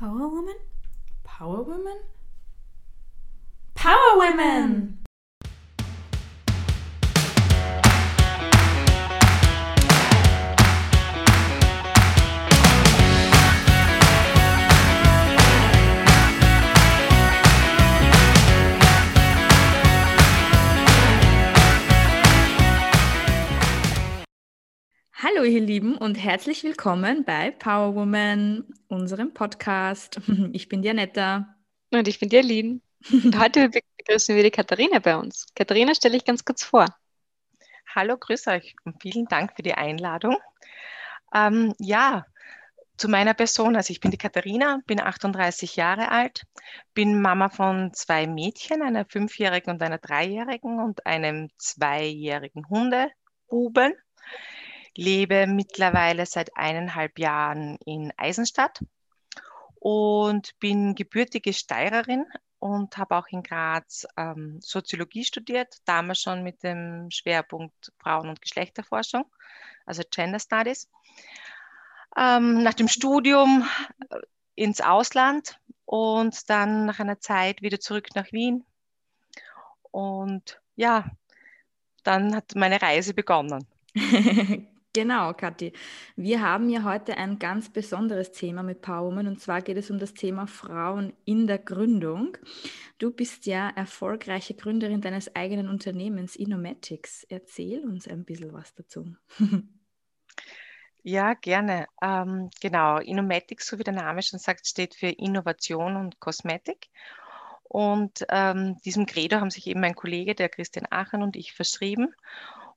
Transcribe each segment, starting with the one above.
Power Woman? Power Woman? Power Women! Hallo ihr Lieben und herzlich willkommen bei Power Woman, unserem Podcast. Ich bin Janetta. Und ich bin die Aline. Und heute begrüßen wir die Katharina bei uns. Katharina, stelle ich ganz kurz vor. Hallo, grüß euch und vielen Dank für die Einladung. Ähm, ja, zu meiner Person. Also ich bin die Katharina, bin 38 Jahre alt, bin Mama von zwei Mädchen, einer fünfjährigen und einer dreijährigen und einem zweijährigen Hundebuben lebe mittlerweile seit eineinhalb Jahren in Eisenstadt und bin gebürtige Steirerin und habe auch in Graz ähm, Soziologie studiert, damals schon mit dem Schwerpunkt Frauen- und Geschlechterforschung, also Gender Studies. Ähm, nach dem Studium äh, ins Ausland und dann nach einer Zeit wieder zurück nach Wien. Und ja, dann hat meine Reise begonnen. Genau, Kathi. Wir haben ja heute ein ganz besonderes Thema mit Powerwoman und zwar geht es um das Thema Frauen in der Gründung. Du bist ja erfolgreiche Gründerin deines eigenen Unternehmens Innomatics. Erzähl uns ein bisschen was dazu. Ja, gerne. Ähm, genau, Innomatics, so wie der Name schon sagt, steht für Innovation und Kosmetik. Und ähm, diesem Credo haben sich eben mein Kollege, der Christian Aachen und ich verschrieben.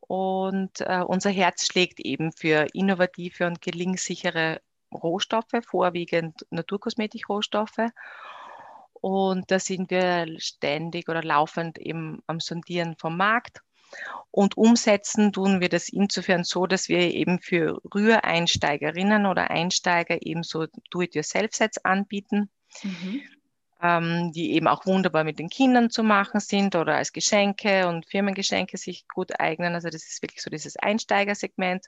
Und äh, unser Herz schlägt eben für innovative und gelingssichere Rohstoffe, vorwiegend Naturkosmetik-Rohstoffe. Und da sind wir ständig oder laufend eben am Sondieren vom Markt. Und umsetzen tun wir das insofern so, dass wir eben für Rühreinsteigerinnen oder Einsteiger eben so Do-it-yourself-Sets anbieten. Mhm ähm, die eben auch wunderbar mit den Kindern zu machen sind oder als Geschenke und Firmengeschenke sich gut eignen. Also das ist wirklich so dieses Einsteigersegment.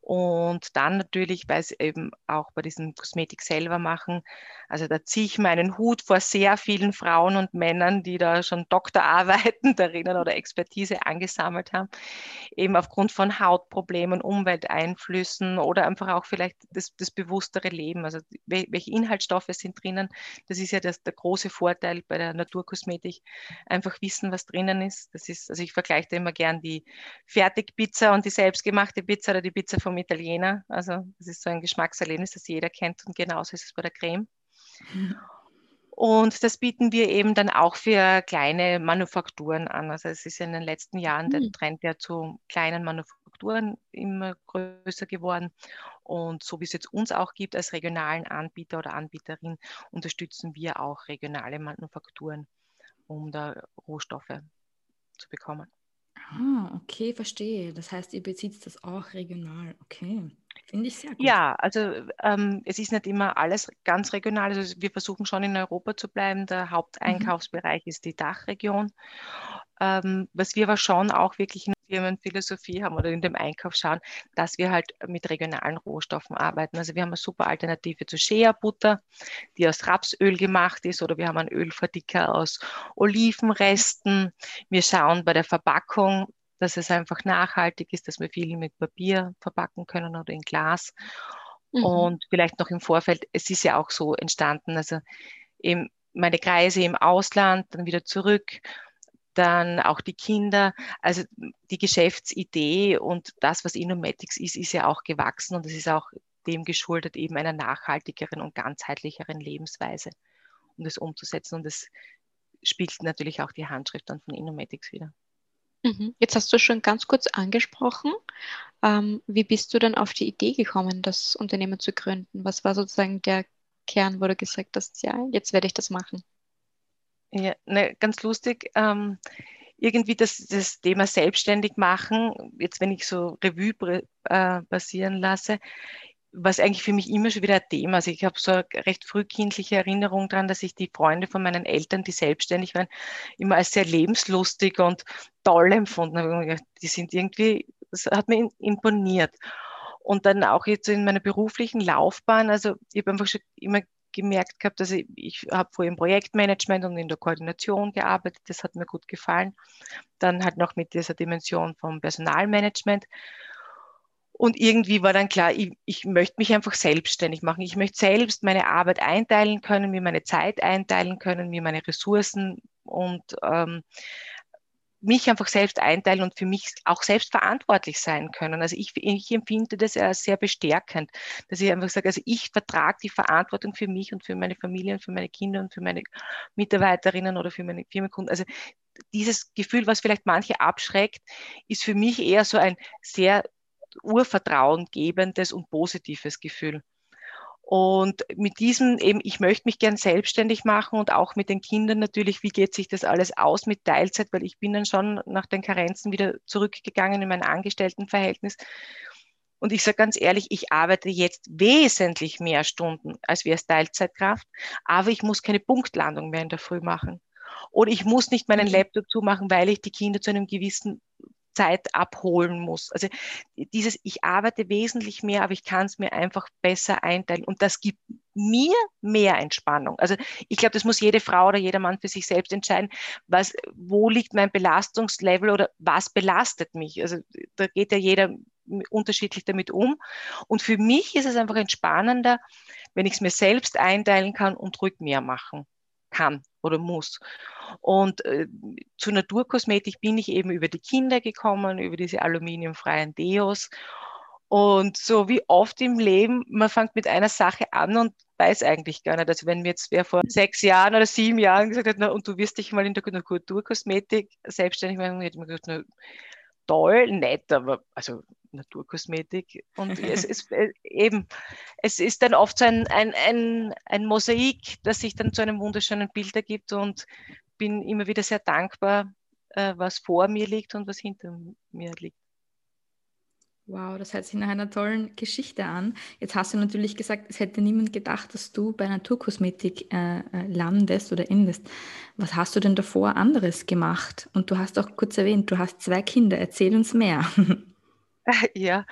Und dann natürlich, weil es eben auch bei diesem Kosmetik selber machen, also da ziehe ich meinen Hut vor sehr vielen Frauen und Männern, die da schon Doktorarbeiten darin oder Expertise angesammelt haben, eben aufgrund von Hautproblemen, Umwelteinflüssen oder einfach auch vielleicht das, das bewusstere Leben. Also welche Inhaltsstoffe sind drinnen? Das ist ja das, der große Vorteil bei der Naturkosmetik. Einfach wissen, was drinnen ist. Das ist, also ich vergleiche da immer gern die Fertigpizza und die selbstgemachte Pizza oder die Pizza vom Italiener. Also das ist so ein Geschmackserlebnis, das jeder kennt und genauso ist es bei der Creme. Und das bieten wir eben dann auch für kleine Manufakturen an. Also es ist in den letzten Jahren der hm. Trend ja zu kleinen Manufakturen immer größer geworden. Und so wie es jetzt uns auch gibt als regionalen Anbieter oder Anbieterin, unterstützen wir auch regionale Manufakturen, um da Rohstoffe zu bekommen. Ah, okay, verstehe. Das heißt, ihr bezieht das auch regional. Okay, finde ich sehr gut. Ja, also ähm, es ist nicht immer alles ganz regional. Also wir versuchen schon in Europa zu bleiben. Der mhm. Haupteinkaufsbereich mhm. ist die Dachregion. Ähm, was wir aber schon auch wirklich in Firmenphilosophie haben oder in dem Einkauf schauen, dass wir halt mit regionalen Rohstoffen arbeiten. Also wir haben eine super Alternative zu Shea-Butter, die aus Rapsöl gemacht ist oder wir haben einen Ölverdicker aus Olivenresten. Wir schauen bei der Verpackung, dass es einfach nachhaltig ist, dass wir viel mit Papier verpacken können oder in Glas. Mhm. Und vielleicht noch im Vorfeld, es ist ja auch so entstanden, also eben meine Kreise im Ausland, dann wieder zurück dann auch die Kinder. Also die Geschäftsidee und das, was Innomatics ist, ist ja auch gewachsen und es ist auch dem geschuldet, eben einer nachhaltigeren und ganzheitlicheren Lebensweise, um das umzusetzen. Und das spiegelt natürlich auch die Handschrift dann von Innomatics wieder. Mhm. Jetzt hast du schon ganz kurz angesprochen. Ähm, wie bist du dann auf die Idee gekommen, das Unternehmen zu gründen? Was war sozusagen der Kern, wo du gesagt hast, ja, jetzt werde ich das machen? Ja, ne, ganz lustig. Ähm, irgendwie das, das Thema selbstständig machen, jetzt wenn ich so Revue äh, passieren lasse, was eigentlich für mich immer schon wieder ein Thema. Also ich habe so eine recht frühkindliche Erinnerung daran, dass ich die Freunde von meinen Eltern, die selbstständig waren, immer als sehr lebenslustig und toll empfunden habe. Die sind irgendwie, das hat mir imponiert. Und dann auch jetzt in meiner beruflichen Laufbahn, also ich habe einfach schon immer gemerkt gehabt, dass ich, ich habe vorher im Projektmanagement und in der Koordination gearbeitet. Das hat mir gut gefallen. Dann halt noch mit dieser Dimension vom Personalmanagement. Und irgendwie war dann klar, ich, ich möchte mich einfach selbstständig machen. Ich möchte selbst meine Arbeit einteilen können, mir meine Zeit einteilen können, mir meine Ressourcen und ähm, mich einfach selbst einteilen und für mich auch selbst verantwortlich sein können. Also ich, ich empfinde das als sehr bestärkend, dass ich einfach sage, also ich vertrage die Verantwortung für mich und für meine Familie und für meine Kinder und für meine Mitarbeiterinnen oder für meine Firmenkunden. Also dieses Gefühl, was vielleicht manche abschreckt, ist für mich eher so ein sehr urvertrauen gebendes und positives Gefühl. Und mit diesem eben, ich möchte mich gern selbstständig machen und auch mit den Kindern natürlich, wie geht sich das alles aus mit Teilzeit, weil ich bin dann schon nach den Karenzen wieder zurückgegangen in mein Angestelltenverhältnis. Und ich sage ganz ehrlich, ich arbeite jetzt wesentlich mehr Stunden, als wäre es Teilzeitkraft, aber ich muss keine Punktlandung mehr in der Früh machen. Oder ich muss nicht meinen mhm. Laptop zumachen, weil ich die Kinder zu einem gewissen Zeit abholen muss. Also dieses, ich arbeite wesentlich mehr, aber ich kann es mir einfach besser einteilen. Und das gibt mir mehr Entspannung. Also ich glaube, das muss jede Frau oder jeder Mann für sich selbst entscheiden, was, wo liegt mein Belastungslevel oder was belastet mich. Also da geht ja jeder unterschiedlich damit um. Und für mich ist es einfach entspannender, wenn ich es mir selbst einteilen kann und ruhig mehr machen kann oder muss. Und äh, zu Naturkosmetik bin ich eben über die Kinder gekommen, über diese aluminiumfreien Deos. Und so wie oft im Leben, man fängt mit einer Sache an und weiß eigentlich gar nicht. Also wenn mir jetzt wer vor sechs Jahren oder sieben Jahren gesagt hat, na, und du wirst dich mal in der Naturkosmetik selbstständig machen, hätte ich mir gedacht, na, toll, nett, aber also Naturkosmetik. Und es ist äh, eben, es ist dann oft so ein, ein, ein, ein Mosaik, das sich dann zu einem wunderschönen Bild ergibt und bin immer wieder sehr dankbar, äh, was vor mir liegt und was hinter mir liegt. Wow, das hört sich nach einer tollen Geschichte an. Jetzt hast du natürlich gesagt, es hätte niemand gedacht, dass du bei Naturkosmetik äh, äh landest oder endest. Was hast du denn davor anderes gemacht? Und du hast auch kurz erwähnt, du hast zwei Kinder. Erzähl uns mehr. Ja,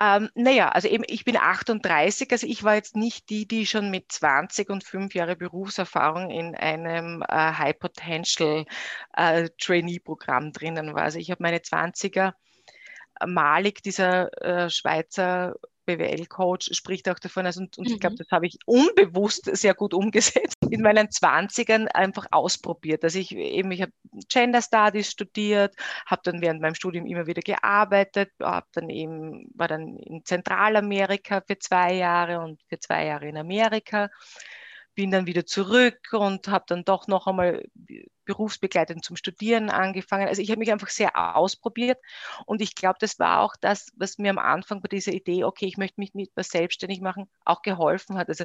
ähm, naja, also eben, ich bin 38, also ich war jetzt nicht die, die schon mit 20 und fünf Jahre Berufserfahrung in einem äh, High Potential äh, Trainee-Programm drinnen war. Also ich habe meine 20er Malik, dieser äh, Schweizer BWL-Coach, spricht auch davon, also, und, und mhm. ich glaube, das habe ich unbewusst sehr gut umgesetzt, in meinen 20ern einfach ausprobiert. Also ich eben, ich habe Gender Studies studiert, habe dann während meinem Studium immer wieder gearbeitet, habe dann eben, war dann in Zentralamerika für zwei Jahre und für zwei Jahre in Amerika bin dann wieder zurück und habe dann doch noch einmal berufsbegleitend zum Studieren angefangen. Also ich habe mich einfach sehr ausprobiert und ich glaube, das war auch das, was mir am Anfang bei dieser Idee, okay, ich möchte mich mit was selbstständig machen, auch geholfen hat. Also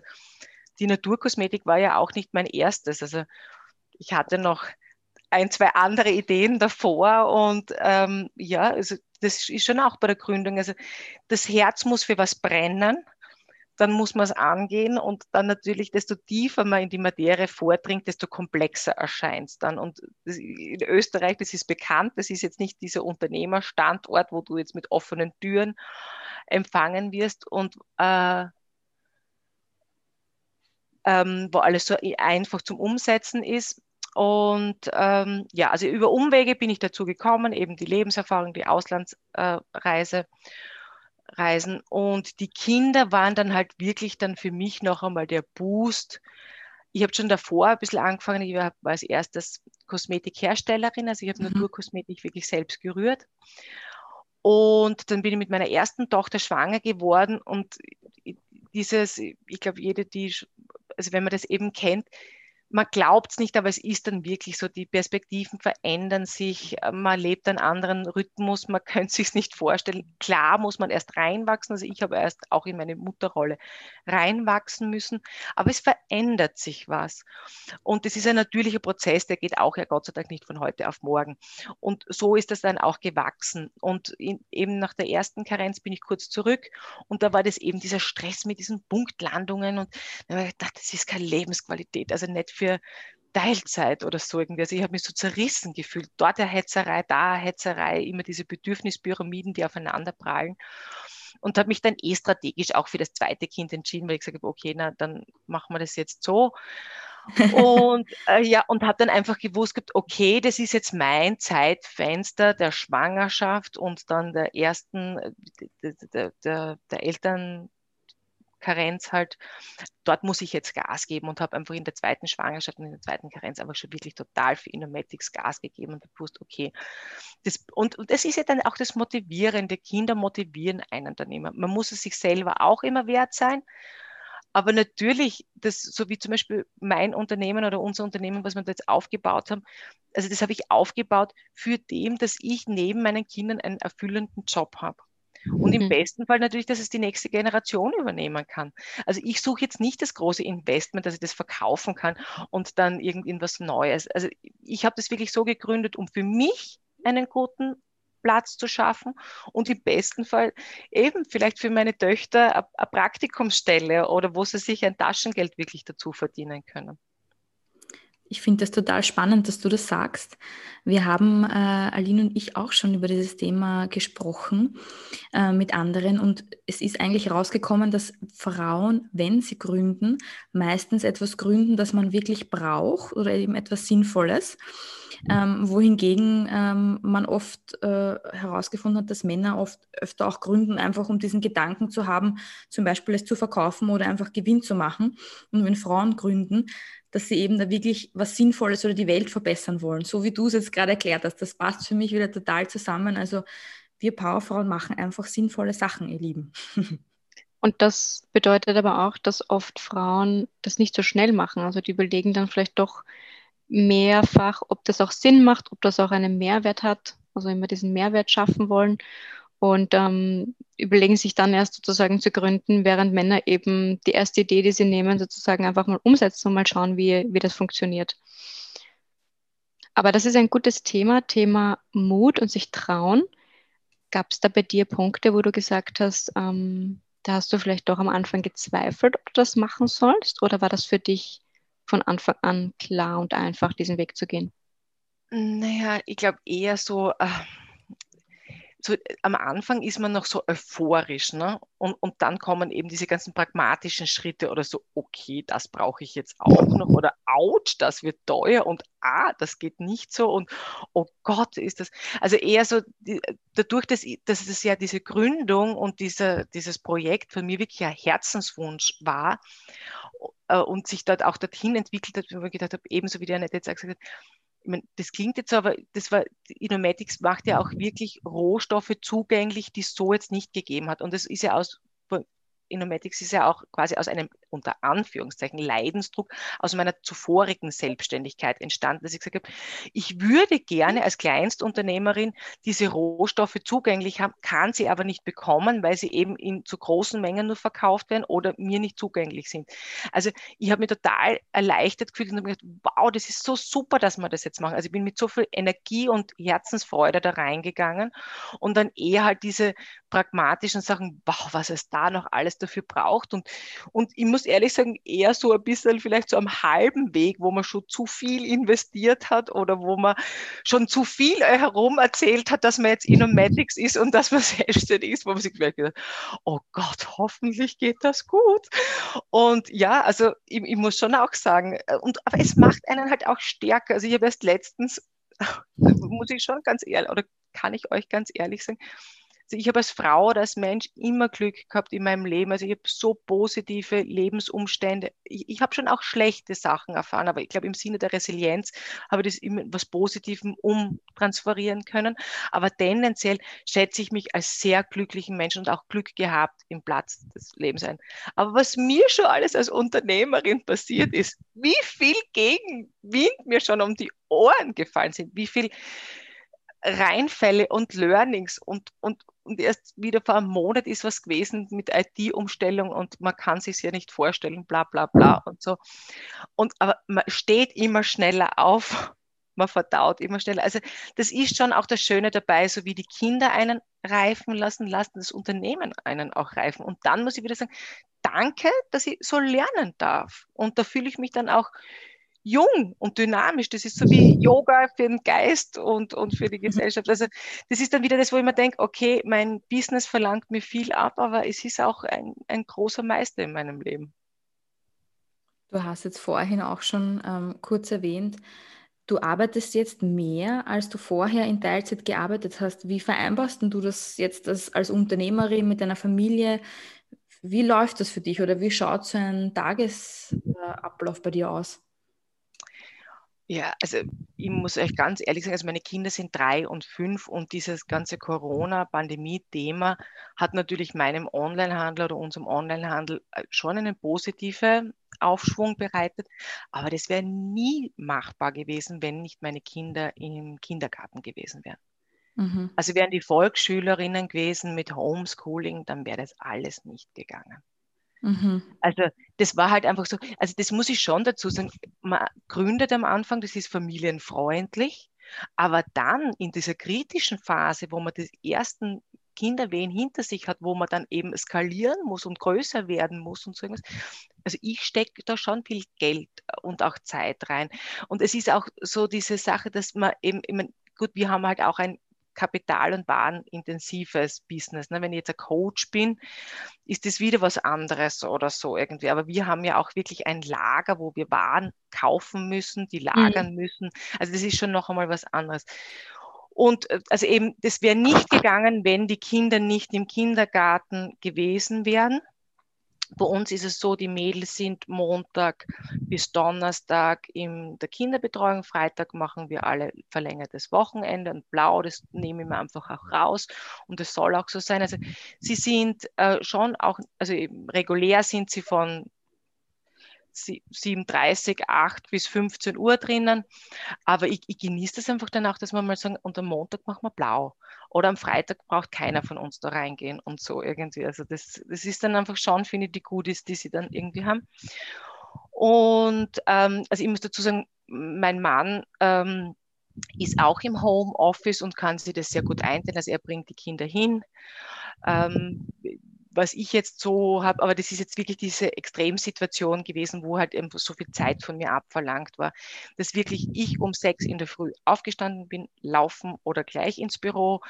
die Naturkosmetik war ja auch nicht mein erstes. Also ich hatte noch ein, zwei andere Ideen davor und ähm, ja, also das ist schon auch bei der Gründung. Also das Herz muss für was brennen dann muss man es angehen und dann natürlich, desto tiefer man in die Materie vordringt, desto komplexer erscheint es dann. Und in Österreich, das ist bekannt, das ist jetzt nicht dieser Unternehmerstandort, wo du jetzt mit offenen Türen empfangen wirst und äh, ähm, wo alles so einfach zum Umsetzen ist. Und ähm, ja, also über Umwege bin ich dazu gekommen, eben die Lebenserfahrung, die Auslandsreise. Äh, Reisen. Und die Kinder waren dann halt wirklich dann für mich noch einmal der Boost. Ich habe schon davor ein bisschen angefangen, ich war als erstes Kosmetikherstellerin, also ich habe mhm. Naturkosmetik wirklich selbst gerührt. Und dann bin ich mit meiner ersten Tochter schwanger geworden und dieses, ich glaube, jede, die, also wenn man das eben kennt, man glaubt es nicht, aber es ist dann wirklich so, die Perspektiven verändern sich, äh, man lebt einen anderen Rhythmus, man könnte sich nicht vorstellen. Klar muss man erst reinwachsen, also ich habe erst auch in meine Mutterrolle reinwachsen müssen, aber es verändert sich was. Und es ist ein natürlicher Prozess, der geht auch ja Gott sei Dank nicht von heute auf morgen. Und so ist das dann auch gewachsen. Und in, eben nach der ersten Karenz bin ich kurz zurück und da war das eben dieser Stress mit diesen Punktlandungen und da habe ich gedacht, das ist keine Lebensqualität, also nicht für Teilzeit oder so irgendwie. Also ich habe mich so zerrissen gefühlt. Dort eine Hetzerei, da eine Hetzerei, immer diese Bedürfnispyramiden, die aufeinander prallen. und habe mich dann eh strategisch auch für das zweite Kind entschieden, weil ich gesagt habe, okay, na, dann machen wir das jetzt so. und äh, ja, und habe dann einfach gewusst gehabt, okay, das ist jetzt mein Zeitfenster der Schwangerschaft und dann der ersten, äh, der, der, der, der Eltern, Karenz halt, dort muss ich jetzt Gas geben und habe einfach in der zweiten Schwangerschaft und in der zweiten Karenz einfach schon wirklich total für Inomatics Gas gegeben und gewusst, okay, das, und, und das ist ja dann auch das Motivierende. Kinder motivieren einen dann immer. Man muss es sich selber auch immer wert sein. Aber natürlich, das, so wie zum Beispiel mein Unternehmen oder unser Unternehmen, was wir da jetzt aufgebaut haben, also das habe ich aufgebaut für dem, dass ich neben meinen Kindern einen erfüllenden Job habe. Und im mhm. besten Fall natürlich, dass es die nächste Generation übernehmen kann. Also ich suche jetzt nicht das große Investment, dass ich das verkaufen kann und dann irgendwas Neues. Also ich habe das wirklich so gegründet, um für mich einen guten Platz zu schaffen und im besten Fall eben vielleicht für meine Töchter eine Praktikumsstelle oder wo sie sich ein Taschengeld wirklich dazu verdienen können. Ich finde das total spannend, dass du das sagst. Wir haben, äh, Aline und ich, auch schon über dieses Thema gesprochen äh, mit anderen und es ist eigentlich herausgekommen, dass Frauen, wenn sie gründen, meistens etwas gründen, das man wirklich braucht oder eben etwas Sinnvolles. Ähm, wohingegen ähm, man oft äh, herausgefunden hat, dass Männer oft öfter auch gründen, einfach um diesen Gedanken zu haben, zum Beispiel es zu verkaufen oder einfach Gewinn zu machen. Und wenn Frauen gründen, dass sie eben da wirklich was Sinnvolles oder die Welt verbessern wollen. So wie du es jetzt gerade erklärt hast, das passt für mich wieder total zusammen. Also wir Powerfrauen machen einfach sinnvolle Sachen, ihr Lieben. Und das bedeutet aber auch, dass oft Frauen das nicht so schnell machen. Also die überlegen dann vielleicht doch mehrfach, ob das auch Sinn macht, ob das auch einen Mehrwert hat, also immer diesen Mehrwert schaffen wollen und ähm, überlegen sich dann erst sozusagen zu gründen, während Männer eben die erste Idee, die sie nehmen, sozusagen einfach mal umsetzen und mal schauen, wie, wie das funktioniert. Aber das ist ein gutes Thema, Thema Mut und sich trauen. Gab es da bei dir Punkte, wo du gesagt hast, ähm, da hast du vielleicht doch am Anfang gezweifelt, ob du das machen sollst? Oder war das für dich von Anfang an klar und einfach, diesen Weg zu gehen? Naja, ich glaube eher so, äh, so, am Anfang ist man noch so euphorisch, ne? Und, und dann kommen eben diese ganzen pragmatischen Schritte oder so, okay, das brauche ich jetzt auch noch oder ouch, das wird teuer und ah, das geht nicht so und oh Gott, ist das. Also eher so, die, dadurch, dass, dass es ja diese Gründung und dieser, dieses Projekt von mir wirklich ein Herzenswunsch war äh, und sich dort auch dorthin entwickelt hat, wo ich gedacht habe, ebenso wie der Annette jetzt gesagt hat, meine, das klingt jetzt so, aber das war, Inomatics macht ja auch wirklich Rohstoffe zugänglich, die es so jetzt nicht gegeben hat. Und das ist ja aus Inomatics ist ja auch quasi aus einem, unter Anführungszeichen, Leidensdruck aus meiner zuvorigen Selbstständigkeit entstanden, dass ich gesagt habe, ich würde gerne als Kleinstunternehmerin diese Rohstoffe zugänglich haben, kann sie aber nicht bekommen, weil sie eben in zu großen Mengen nur verkauft werden oder mir nicht zugänglich sind. Also ich habe mich total erleichtert gefühlt und habe gedacht, wow, das ist so super, dass wir das jetzt machen. Also ich bin mit so viel Energie und Herzensfreude da reingegangen und dann eher halt diese pragmatischen Sachen, wow, was es da noch alles dafür braucht. Und, und ich muss ehrlich sagen, eher so ein bisschen vielleicht so am halben Weg, wo man schon zu viel investiert hat oder wo man schon zu viel herum erzählt hat, dass man jetzt Inomatics ist und dass man selbstständig ist, wo man sich vielleicht gedacht oh Gott, hoffentlich geht das gut. Und ja, also ich, ich muss schon auch sagen, äh, und, aber es macht einen halt auch stärker. Also ich habe erst letztens, muss ich schon ganz ehrlich, oder kann ich euch ganz ehrlich sagen, also ich habe als Frau oder als Mensch immer Glück gehabt in meinem Leben. Also ich habe so positive Lebensumstände. Ich, ich habe schon auch schlechte Sachen erfahren, aber ich glaube, im Sinne der Resilienz habe ich das immer was Positivem umtransferieren können. Aber tendenziell schätze ich mich als sehr glücklichen Menschen und auch Glück gehabt im Platz des Lebens ein. Aber was mir schon alles als Unternehmerin passiert ist, wie viel Gegenwind mir schon um die Ohren gefallen sind, wie viel Reinfälle und Learnings und, und, und erst wieder vor einem Monat ist was gewesen mit IT-Umstellung und man kann sich ja nicht vorstellen, bla bla bla und so. Und aber man steht immer schneller auf, man verdaut immer schneller. Also das ist schon auch das Schöne dabei, so wie die Kinder einen reifen lassen, lassen das Unternehmen einen auch reifen. Und dann muss ich wieder sagen, danke, dass ich so lernen darf. Und da fühle ich mich dann auch jung und dynamisch. Das ist so wie Yoga für den Geist und, und für die Gesellschaft. Also das ist dann wieder das, wo ich mir denke, okay, mein Business verlangt mir viel ab, aber es ist auch ein, ein großer Meister in meinem Leben. Du hast jetzt vorhin auch schon ähm, kurz erwähnt, du arbeitest jetzt mehr, als du vorher in Teilzeit gearbeitet hast. Wie vereinbarst du das jetzt als, als Unternehmerin mit deiner Familie? Wie läuft das für dich oder wie schaut so ein Tagesablauf bei dir aus? Ja, also ich muss euch ganz ehrlich sagen, also meine Kinder sind drei und fünf und dieses ganze Corona-Pandemie-Thema hat natürlich meinem Onlinehandel oder unserem Onlinehandel äh, schon einen positiven Aufschwung bereitet, aber das wäre nie machbar gewesen, wenn nicht meine Kinder im Kindergarten gewesen wären. Mhm. Also wären die Volksschülerinnen gewesen mit Homeschooling, dann wäre das alles nicht gegangen. Mhm. Also das war halt einfach so, also das muss ich schon dazu sagen, man gründet am Anfang, das ist familienfreundlich, aber dann in dieser kritischen Phase, wo man die ersten Kinderwehen hinter sich hat, wo man dann eben skalieren muss und größer werden muss und so irgendwas. Also ich stecke da schon viel Geld und auch Zeit rein. Und es ist auch so diese Sache, dass man eben, ich meine, gut, wir haben halt auch ein kapital- und warenintensives Business. Ne? Wenn ich jetzt ein Coach bin, ist das wieder was anderes oder so irgendwie. Aber wir haben ja auch wirklich ein Lager, wo wir Waren kaufen müssen, die lagern mhm. müssen. Also das ist schon noch einmal was anderes. Und äh, also eben, das wäre nicht gegangen, wenn die Kinder nicht im Kindergarten gewesen wären. Bei uns ist es so, die Mädels sind Montag bis Donnerstag in der Kinderbetreuung. Freitag machen wir alle verlängertes Wochenende und blau, das nehme ich mir einfach auch raus. Und es soll auch so sein. Also sie sind äh, schon auch, also regulär sind sie von 7.30, 8 bis 15 Uhr drinnen. Aber ich, ich genieße das einfach danach, dass wir mal sagen, und am Montag machen wir blau. Oder am Freitag braucht keiner von uns da reingehen und so irgendwie. Also das, das ist dann einfach schon, finde ich, die Goodies, die sie dann irgendwie haben. Und ähm, also ich muss dazu sagen, mein Mann ähm, ist auch im Homeoffice und kann sich das sehr gut einteilen. Also er bringt die Kinder hin. Ähm, was ich jetzt so habe, aber das ist jetzt wirklich diese Extremsituation gewesen, wo halt eben so viel Zeit von mir abverlangt war, dass wirklich ich um sechs in der Früh aufgestanden bin, laufen oder gleich ins Büro,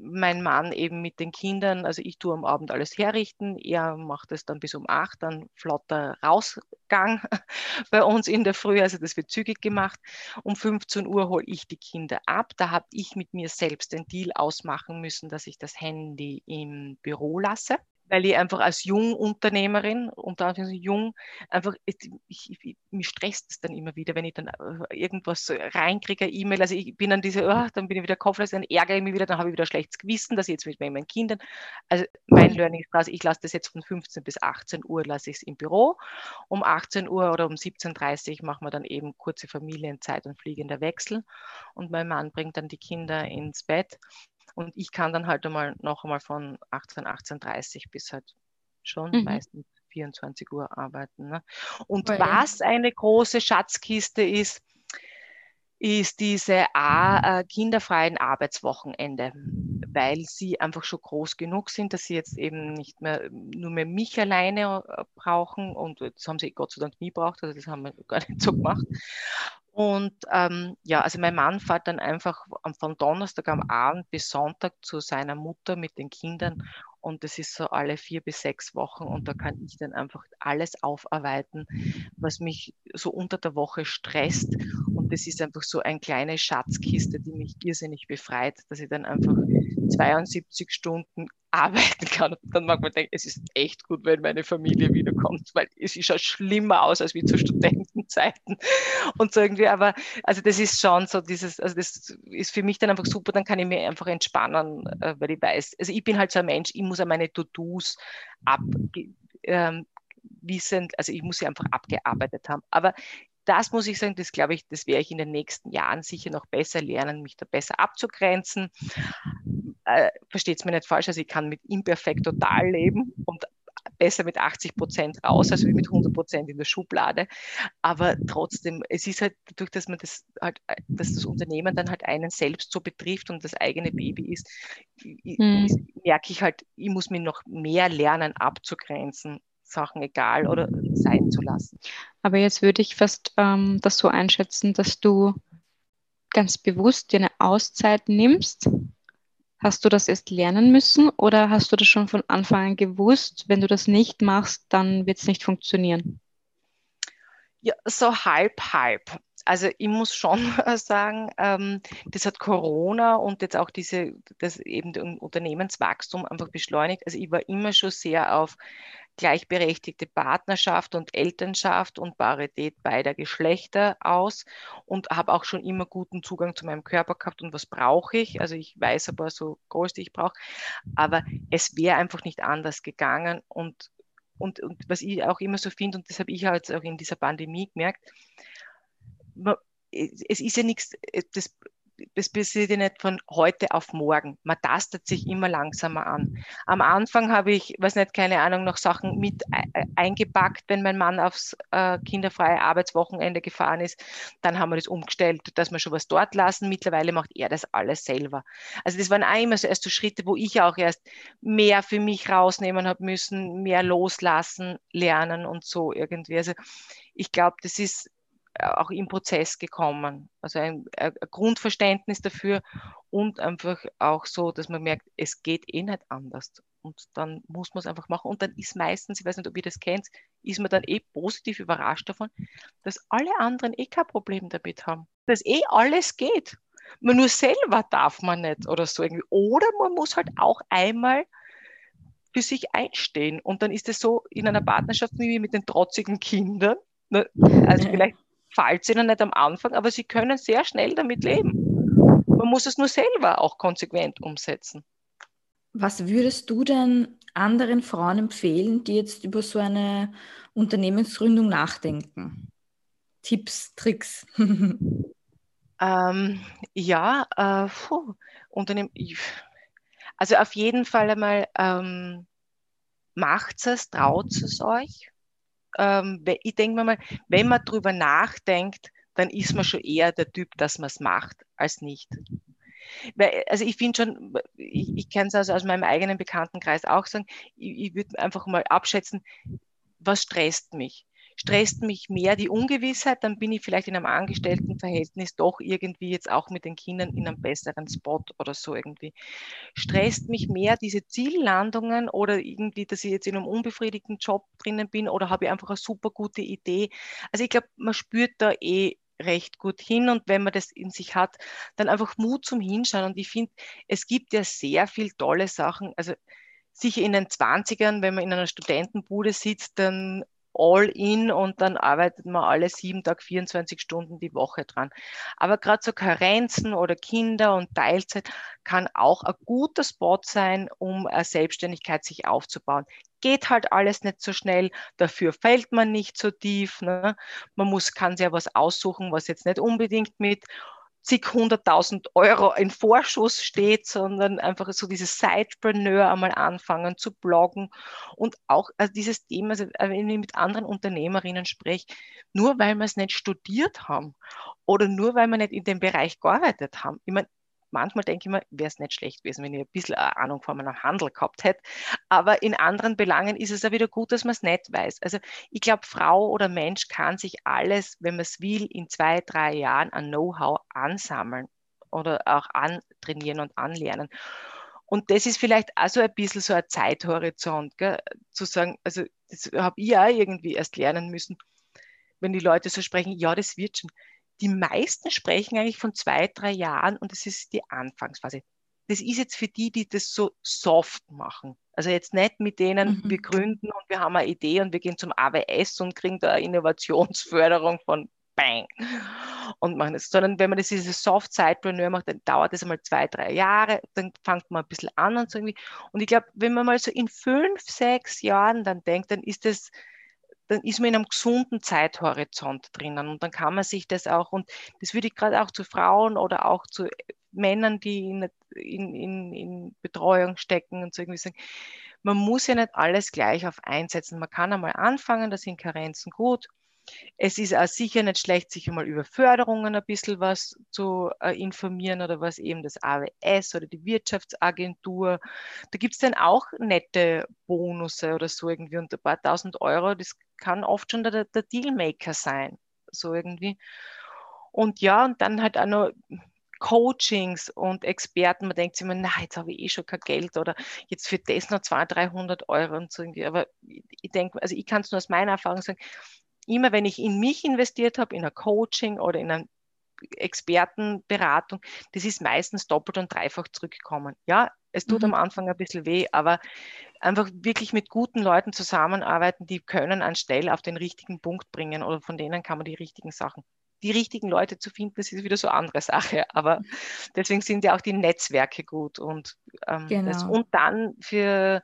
mein Mann eben mit den Kindern, also ich tue am Abend alles herrichten, er macht es dann bis um acht, dann flotter Rausgang bei uns in der Früh, also das wird zügig gemacht. Um 15 Uhr hole ich die Kinder ab, da habe ich mit mir selbst den Deal ausmachen müssen, dass ich das Handy im Büro lasse weil ich einfach als Jungunternehmerin, unter anderem jung, einfach, ich, ich, mich stresst es dann immer wieder, wenn ich dann äh, irgendwas reinkriege, E-Mail, also ich bin dann diese, oh, dann bin ich wieder kopflos, dann ärgere ich mich wieder, dann habe ich wieder schlechtes Gewissen, dass ich jetzt mit meinen Kindern, also mein Learning ist quasi, ich lasse das jetzt von 15 bis 18 Uhr, lasse ich es im Büro, um 18 Uhr oder um 17.30 Uhr machen wir dann eben kurze Familienzeit und fliegender Wechsel und mein Mann bringt dann die Kinder ins Bett und ich kann dann halt einmal noch einmal von 18, 18.30 bis halt schon mhm. meistens 24 Uhr arbeiten. Ne? Und oh, was eine große Schatzkiste ist, ist diese A, äh, kinderfreien Arbeitswochenende, weil sie einfach schon groß genug sind, dass sie jetzt eben nicht mehr nur mehr mich alleine äh, brauchen und das haben sie Gott sei Dank nie braucht, also das haben wir gar nicht so gemacht. Und ähm, ja, also mein Mann fährt dann einfach von Donnerstag am Abend bis Sonntag zu seiner Mutter mit den Kindern und das ist so alle vier bis sechs Wochen und da kann ich dann einfach alles aufarbeiten, was mich so unter der Woche stresst. Und das ist einfach so eine kleine Schatzkiste, die mich irrsinnig befreit, dass ich dann einfach 72 Stunden arbeiten kann. Und dann mag man denken, es ist echt gut, wenn meine Familie wiederkommt, weil es schaut schlimmer aus als wie zu Studentenzeiten und so irgendwie. Aber also das ist schon so dieses, also das ist für mich dann einfach super, dann kann ich mir einfach entspannen, äh, weil ich weiß, also ich bin halt so ein Mensch, ich muss ja meine To-Dos ab, ähm, also ich muss sie einfach abgearbeitet haben. Aber das muss ich sagen, das glaube ich, das werde ich in den nächsten Jahren sicher noch besser lernen, mich da besser abzugrenzen. Äh, Versteht es mir nicht falsch, also ich kann mit imperfekt total leben und besser mit 80 Prozent raus, als mit 100 Prozent in der Schublade. Aber trotzdem, es ist halt dadurch, dass man das halt, dass das Unternehmen dann halt einen selbst so betrifft und das eigene Baby ist, mhm. merke ich halt, ich muss mir noch mehr lernen abzugrenzen Sachen egal oder sein zu lassen. Aber jetzt würde ich fast ähm, das so einschätzen, dass du ganz bewusst dir eine Auszeit nimmst. Hast du das erst lernen müssen oder hast du das schon von Anfang an gewusst, wenn du das nicht machst, dann wird es nicht funktionieren? Ja, so halb, halb. Also ich muss schon sagen, ähm, das hat Corona und jetzt auch diese, das eben Unternehmenswachstum einfach beschleunigt. Also ich war immer schon sehr auf gleichberechtigte Partnerschaft und Elternschaft und Parität beider Geschlechter aus und habe auch schon immer guten Zugang zu meinem Körper gehabt und was brauche ich. Also ich weiß aber so groß, die ich brauche, aber es wäre einfach nicht anders gegangen und, und, und was ich auch immer so finde, und das habe ich jetzt auch in dieser Pandemie gemerkt, es ist ja nichts, das das passiert ja nicht von heute auf morgen. Man tastet sich immer langsamer an. Am Anfang habe ich, weiß nicht, keine Ahnung, noch Sachen mit eingepackt, wenn mein Mann aufs äh, kinderfreie Arbeitswochenende gefahren ist. Dann haben wir das umgestellt, dass wir schon was dort lassen. Mittlerweile macht er das alles selber. Also das waren auch immer so erst so Schritte, wo ich auch erst mehr für mich rausnehmen habe müssen, mehr loslassen, lernen und so irgendwie. Also ich glaube, das ist auch im Prozess gekommen. Also ein, ein, Grundverständnis dafür und einfach auch so, dass man merkt, es geht eh nicht anders. Und dann muss man es einfach machen. Und dann ist meistens, ich weiß nicht, ob ihr das kennt, ist man dann eh positiv überrascht davon, dass alle anderen eh kein Problem damit haben. Dass eh alles geht. Man nur selber darf man nicht oder so irgendwie. Oder man muss halt auch einmal für sich einstehen. Und dann ist es so in einer Partnerschaft wie mit den trotzigen Kindern. Ne, also vielleicht gefällt ihnen nicht am Anfang, aber sie können sehr schnell damit leben. Man muss es nur selber auch konsequent umsetzen. Was würdest du denn anderen Frauen empfehlen, die jetzt über so eine Unternehmensgründung nachdenken? Tipps, Tricks? ähm, ja, äh, puh, Unternehmen. Also auf jeden Fall einmal ähm, macht es, traut es euch ähm, ich denke mal, wenn man drüber nachdenkt, dann ist man schon eher der Typ, dass man es macht, als nicht. Weil, also ich finde schon, ich, ich kenne es also aus meinem eigenen Bekanntenkreis auch sagen, ich, ich würde einfach mal abschätzen, was stresst mich? Stresst mich mehr die Ungewissheit, dann bin ich vielleicht in einem Angestelltenverhältnis doch irgendwie jetzt auch mit den Kindern in einem besseren Spot oder so irgendwie. Stresst mich mehr diese Ziellandungen oder irgendwie, dass ich jetzt in einem unbefriedigten Job drinnen bin oder habe ich einfach eine super gute Idee. Also ich glaube, man spürt da eh recht gut hin und wenn man das in sich hat, dann einfach Mut zum Hinschauen. Und ich finde, es gibt ja sehr viel tolle Sachen. Also sicher in den 20ern, wenn man in einer Studentenbude sitzt, dann all in und dann arbeitet man alle sieben Tage, 24 Stunden die Woche dran. Aber gerade so Karenzen oder Kinder und Teilzeit kann auch ein guter Spot sein, um eine Selbstständigkeit sich aufzubauen. Geht halt alles nicht so schnell, dafür fällt man nicht so tief. Ne? Man muss, kann sich ja was aussuchen, was jetzt nicht unbedingt mit zig hunderttausend Euro in Vorschuss steht, sondern einfach so dieses Sidepreneur einmal anfangen zu bloggen und auch also dieses Thema, also wenn ich mit anderen Unternehmerinnen spreche, nur weil wir es nicht studiert haben oder nur weil wir nicht in dem Bereich gearbeitet haben. Ich meine, manchmal denke ich mir, wäre es nicht schlecht gewesen, wenn ich ein bisschen Ahnung von meinem Handel gehabt hätte. Aber in anderen Belangen ist es ja wieder gut, dass man es nicht weiß. Also ich glaube, Frau oder Mensch kann sich alles, wenn man es will, in zwei, drei Jahren an Know-how ansammeln oder auch antrainieren und anlernen. Und das ist vielleicht also ein bisschen so ein Zeithorizont, gell? zu sagen, also das habe ich auch irgendwie erst lernen müssen, wenn die Leute so sprechen, ja, das wird schon die meisten sprechen eigentlich von zwei, drei Jahren und das ist die Anfangsphase. Das ist jetzt für die, die das so soft machen. Also jetzt nicht mit denen, mhm. wir gründen und wir haben eine Idee und wir gehen zum AWS und kriegen da eine Innovationsförderung von Bang und machen das, sondern wenn man das diese Soft Sidepreneur macht, dann dauert das einmal zwei, drei Jahre, dann fängt man ein bisschen an und so irgendwie. Und ich glaube, wenn man mal so in fünf, sechs Jahren dann denkt, dann ist das dann ist man in einem gesunden Zeithorizont drinnen und dann kann man sich das auch, und das würde ich gerade auch zu Frauen oder auch zu Männern, die in, in, in, in Betreuung stecken und so irgendwie sagen, man muss ja nicht alles gleich auf einsetzen. Man kann einmal anfangen, da sind Karenzen gut. Es ist auch sicher nicht schlecht, sich mal über Förderungen ein bisschen was zu äh, informieren oder was eben das AWS oder die Wirtschaftsagentur. Da gibt es dann auch nette Bonusse oder so irgendwie und ein paar tausend Euro. Das kann oft schon der, der Dealmaker sein, so irgendwie. Und ja, und dann halt auch noch Coachings und Experten, man denkt sich immer, na, jetzt habe ich eh schon kein Geld oder jetzt für das noch 200, 300 Euro und so irgendwie. Aber ich denke, also ich kann es nur aus meiner Erfahrung sagen, immer wenn ich in mich investiert habe, in ein Coaching oder in eine Expertenberatung, das ist meistens doppelt und dreifach zurückgekommen. Ja, es tut mhm. am Anfang ein bisschen weh, aber einfach wirklich mit guten Leuten zusammenarbeiten, die können einen schnell auf den richtigen Punkt bringen oder von denen kann man die richtigen Sachen die richtigen Leute zu finden, das ist wieder so eine andere Sache. Aber deswegen sind ja auch die Netzwerke gut. Und, ähm, genau. das, und dann für,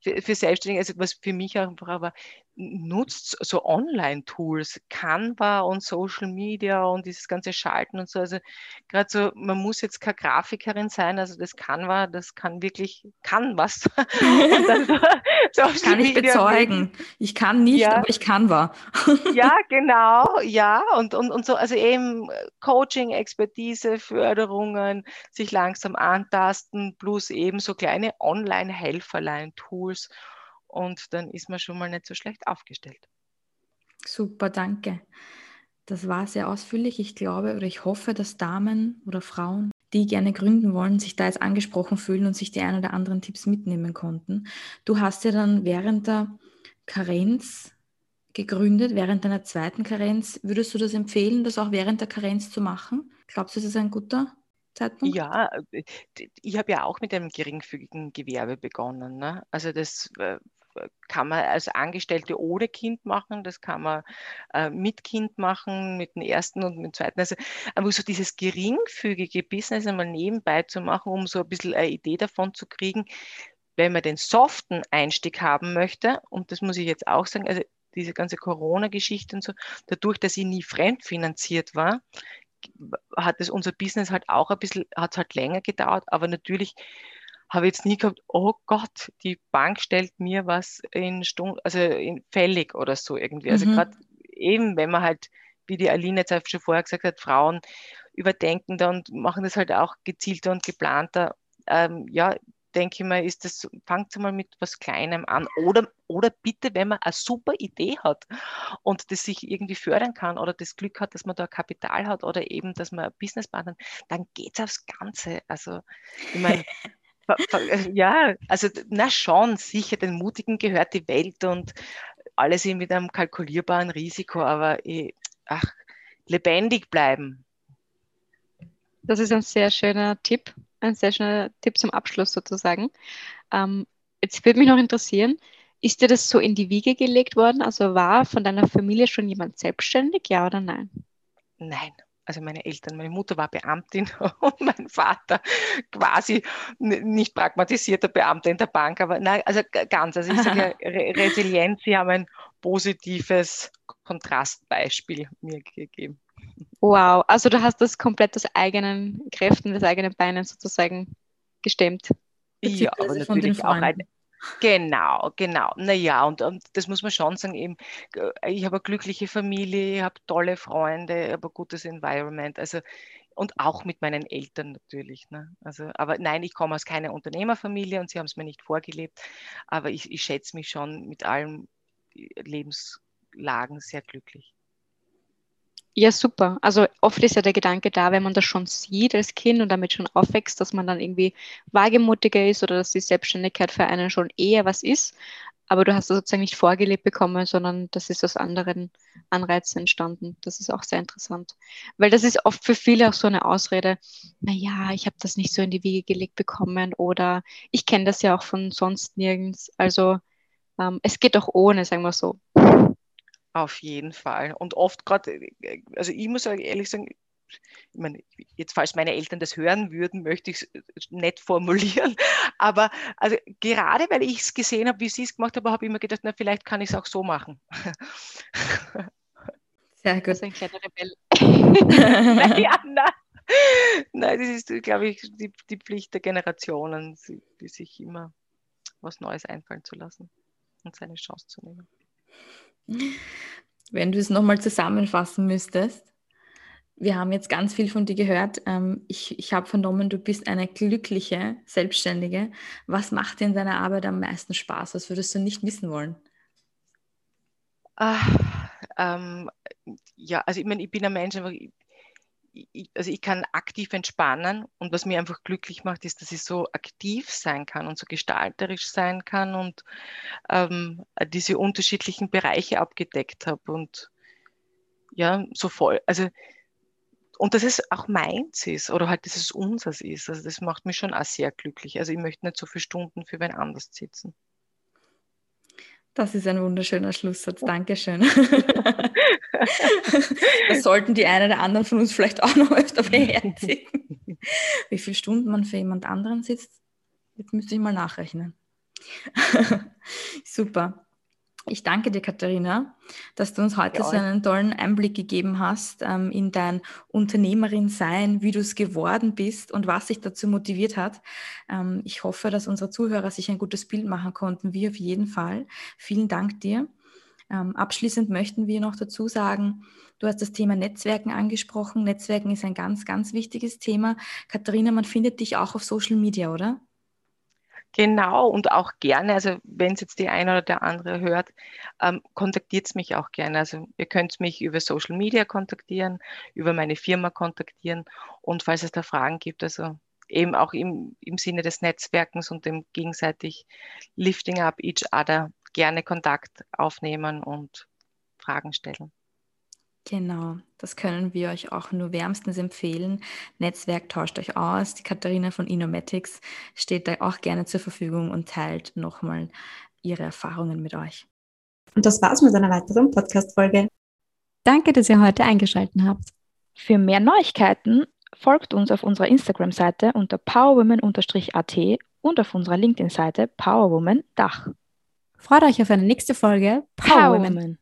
für, für Selbstständige, also was für mich einfach aber nutzt so Online-Tools, Canva und Social Media und dieses ganze Schalten und so. Also gerade so, man muss jetzt keine Grafikerin sein, also das Canva, das kann wirklich, kann was. so, kann ich bezeugen. Ich kann nicht, ja. aber ich kann was. ja, genau, ja. Und, und, und so, also eben Coaching, Expertise, Förderungen, sich langsam antasten, plus eben so kleine Online-Helferlein-Tools und dann ist man schon mal nicht so schlecht aufgestellt. Super, danke. Das war sehr ausführlich. Ich glaube oder ich hoffe, dass Damen oder Frauen, die gerne gründen wollen, sich da jetzt angesprochen fühlen und sich die ein oder anderen Tipps mitnehmen konnten. Du hast ja dann während der Karenz gegründet, während deiner zweiten Karenz. Würdest du das empfehlen, das auch während der Karenz zu machen? Glaubst du, das ist ein guter Zeitpunkt? Ja, äh, ich habe ja auch mit einem geringfügigen Gewerbe begonnen. Ne? Also das äh, kann man als Angestellte ohne Kind machen, das kann man äh, mit Kind machen, mit dem ersten und mit dem zweiten. Also aber so dieses geringfügige Business einmal nebenbei zu machen, um so ein bisschen eine Idee davon zu kriegen, wenn man den soften Einstieg haben möchte, und das muss ich jetzt auch sagen, also diese ganze Corona-Geschichte und so, dadurch, dass ich nie fremdfinanziert war, hat es unser Business halt auch ein bisschen, hat es halt länger gedauert, aber natürlich habe jetzt nie gehabt, oh Gott, die Bank stellt mir was in Stunden, also in fällig oder so irgendwie. Also mhm. gerade eben, wenn man halt, wie die Aline jetzt schon vorher gesagt hat, Frauen überdenken da und machen das halt auch gezielter und geplanter. Ähm, ja, denke ich mal, ist das, fangt mal mit was Kleinem an. Oder, oder bitte, wenn man eine super Idee hat und das sich irgendwie fördern kann oder das Glück hat, dass man da Kapital hat oder eben, dass man ein Businesspartner, dann geht es aufs Ganze. Also, ich meine, ja, also na schon, sicher, den Mutigen gehört die Welt und alles mit einem kalkulierbaren Risiko, aber ich, ach, lebendig bleiben. Das ist ein sehr schöner Tipp, ein sehr schöner Tipp zum Abschluss sozusagen. Ähm, jetzt würde mich noch interessieren, ist dir das so in die Wiege gelegt worden? Also war von deiner Familie schon jemand selbstständig, ja oder nein? Nein also meine Eltern, meine Mutter war Beamtin und mein Vater quasi nicht pragmatisierter Beamter in der Bank, aber nein, also ganz, also ich sage ja, Re Resilienz, sie haben ein positives Kontrastbeispiel mir gegeben. Wow, also du hast das komplett aus eigenen Kräften, aus eigenen Beinen sozusagen gestemmt. Ja, aber natürlich auch ein, Genau, genau. Naja, und, und das muss man schon sagen, eben, äh, ich habe eine glückliche Familie, ich habe tolle Freunde, ich habe ein gutes Environment. Also, und auch mit meinen Eltern natürlich. Ne? Also, aber nein, ich komme aus keiner Unternehmerfamilie und sie haben es mir nicht vorgelebt. Aber ich, ich schätze mich schon mit allen Lebenslagen sehr glücklich. Ja, super. Also oft ist ja der Gedanke da, wenn man das schon sieht als Kind und damit schon aufwächst, dass man dann irgendwie wagemutiger ist oder dass die Selbstständigkeit für einen schon eher was ist. Aber du hast das sozusagen nicht vorgelebt bekommen, sondern das ist aus anderen Anreizen entstanden. Das ist auch sehr interessant. Weil das ist oft für viele auch so eine Ausrede, naja, ich habe das nicht so in die Wiege gelegt bekommen oder ich kenne das ja auch von sonst nirgends. Also ähm, es geht auch ohne, sagen wir so. Auf jeden Fall. Und oft gerade, äh, also ich muss ehrlich sagen, ich meine, jetzt falls meine Eltern das hören würden, möchte ich es äh, nett formulieren. Aber also gerade weil ich es gesehen habe, wie sie es gemacht haben, habe ich immer gedacht, na, vielleicht kann ich es auch so machen. Sehr gut. Das ist ein kleiner Rebell. naja, nein. nein, das ist, glaube ich, die, die Pflicht der Generationen, sich immer was Neues einfallen zu lassen und seine Chance zu nehmen. Wenn du es nochmal zusammenfassen müsstest, wir haben jetzt ganz viel von dir gehört. Ähm, ich ich habe vernommen, du bist eine glückliche Selbstständige. Was macht dir in deiner Arbeit am meisten Spaß? Was würdest du nicht missen wollen? Ah, ähm, ja, also ich meine, ich bin ein Mensch, ich, also ich kann aktiv entspannen und was mir einfach glücklich macht, ist, dass ich so aktiv sein kann und so gestalterisch sein kann und ähm, diese unterschiedlichen Bereiche abgedeckt habe und ja, so voll, also und dass es auch meins ist oder halt, dass es unseres ist. Also das macht mich schon auch sehr glücklich. Also ich möchte nicht so viele Stunden für wen anders sitzen. Das ist ein wunderschöner Schlusssatz. Dankeschön. das sollten die einen oder anderen von uns vielleicht auch noch öfter beherzigen. Wie viele Stunden man für jemand anderen sitzt, jetzt müsste ich mal nachrechnen. Super. Ich danke dir, Katharina, dass du uns heute ja. so einen tollen Einblick gegeben hast ähm, in dein Unternehmerin-Sein, wie du es geworden bist und was dich dazu motiviert hat. Ähm, ich hoffe, dass unsere Zuhörer sich ein gutes Bild machen konnten. Wir auf jeden Fall. Vielen Dank dir. Ähm, abschließend möchten wir noch dazu sagen, du hast das Thema Netzwerken angesprochen. Netzwerken ist ein ganz, ganz wichtiges Thema. Katharina, man findet dich auch auf Social Media, oder? Genau, und auch gerne, also wenn es jetzt die eine oder der andere hört, ähm, kontaktiert mich auch gerne. Also ihr könnt mich über Social Media kontaktieren, über meine Firma kontaktieren und falls es da Fragen gibt, also eben auch im, im Sinne des Netzwerkens und dem gegenseitig Lifting up each other gerne Kontakt aufnehmen und Fragen stellen. Genau, das können wir euch auch nur wärmstens empfehlen. Netzwerk tauscht euch aus. Die Katharina von Inomatics steht da auch gerne zur Verfügung und teilt nochmal ihre Erfahrungen mit euch. Und das war's mit einer weiteren Podcast-Folge. Danke, dass ihr heute eingeschaltet habt. Für mehr Neuigkeiten folgt uns auf unserer Instagram-Seite unter powerwoman-at und auf unserer LinkedIn-Seite powerwoman-dach. Freut euch auf eine nächste Folge Powerwoman. Power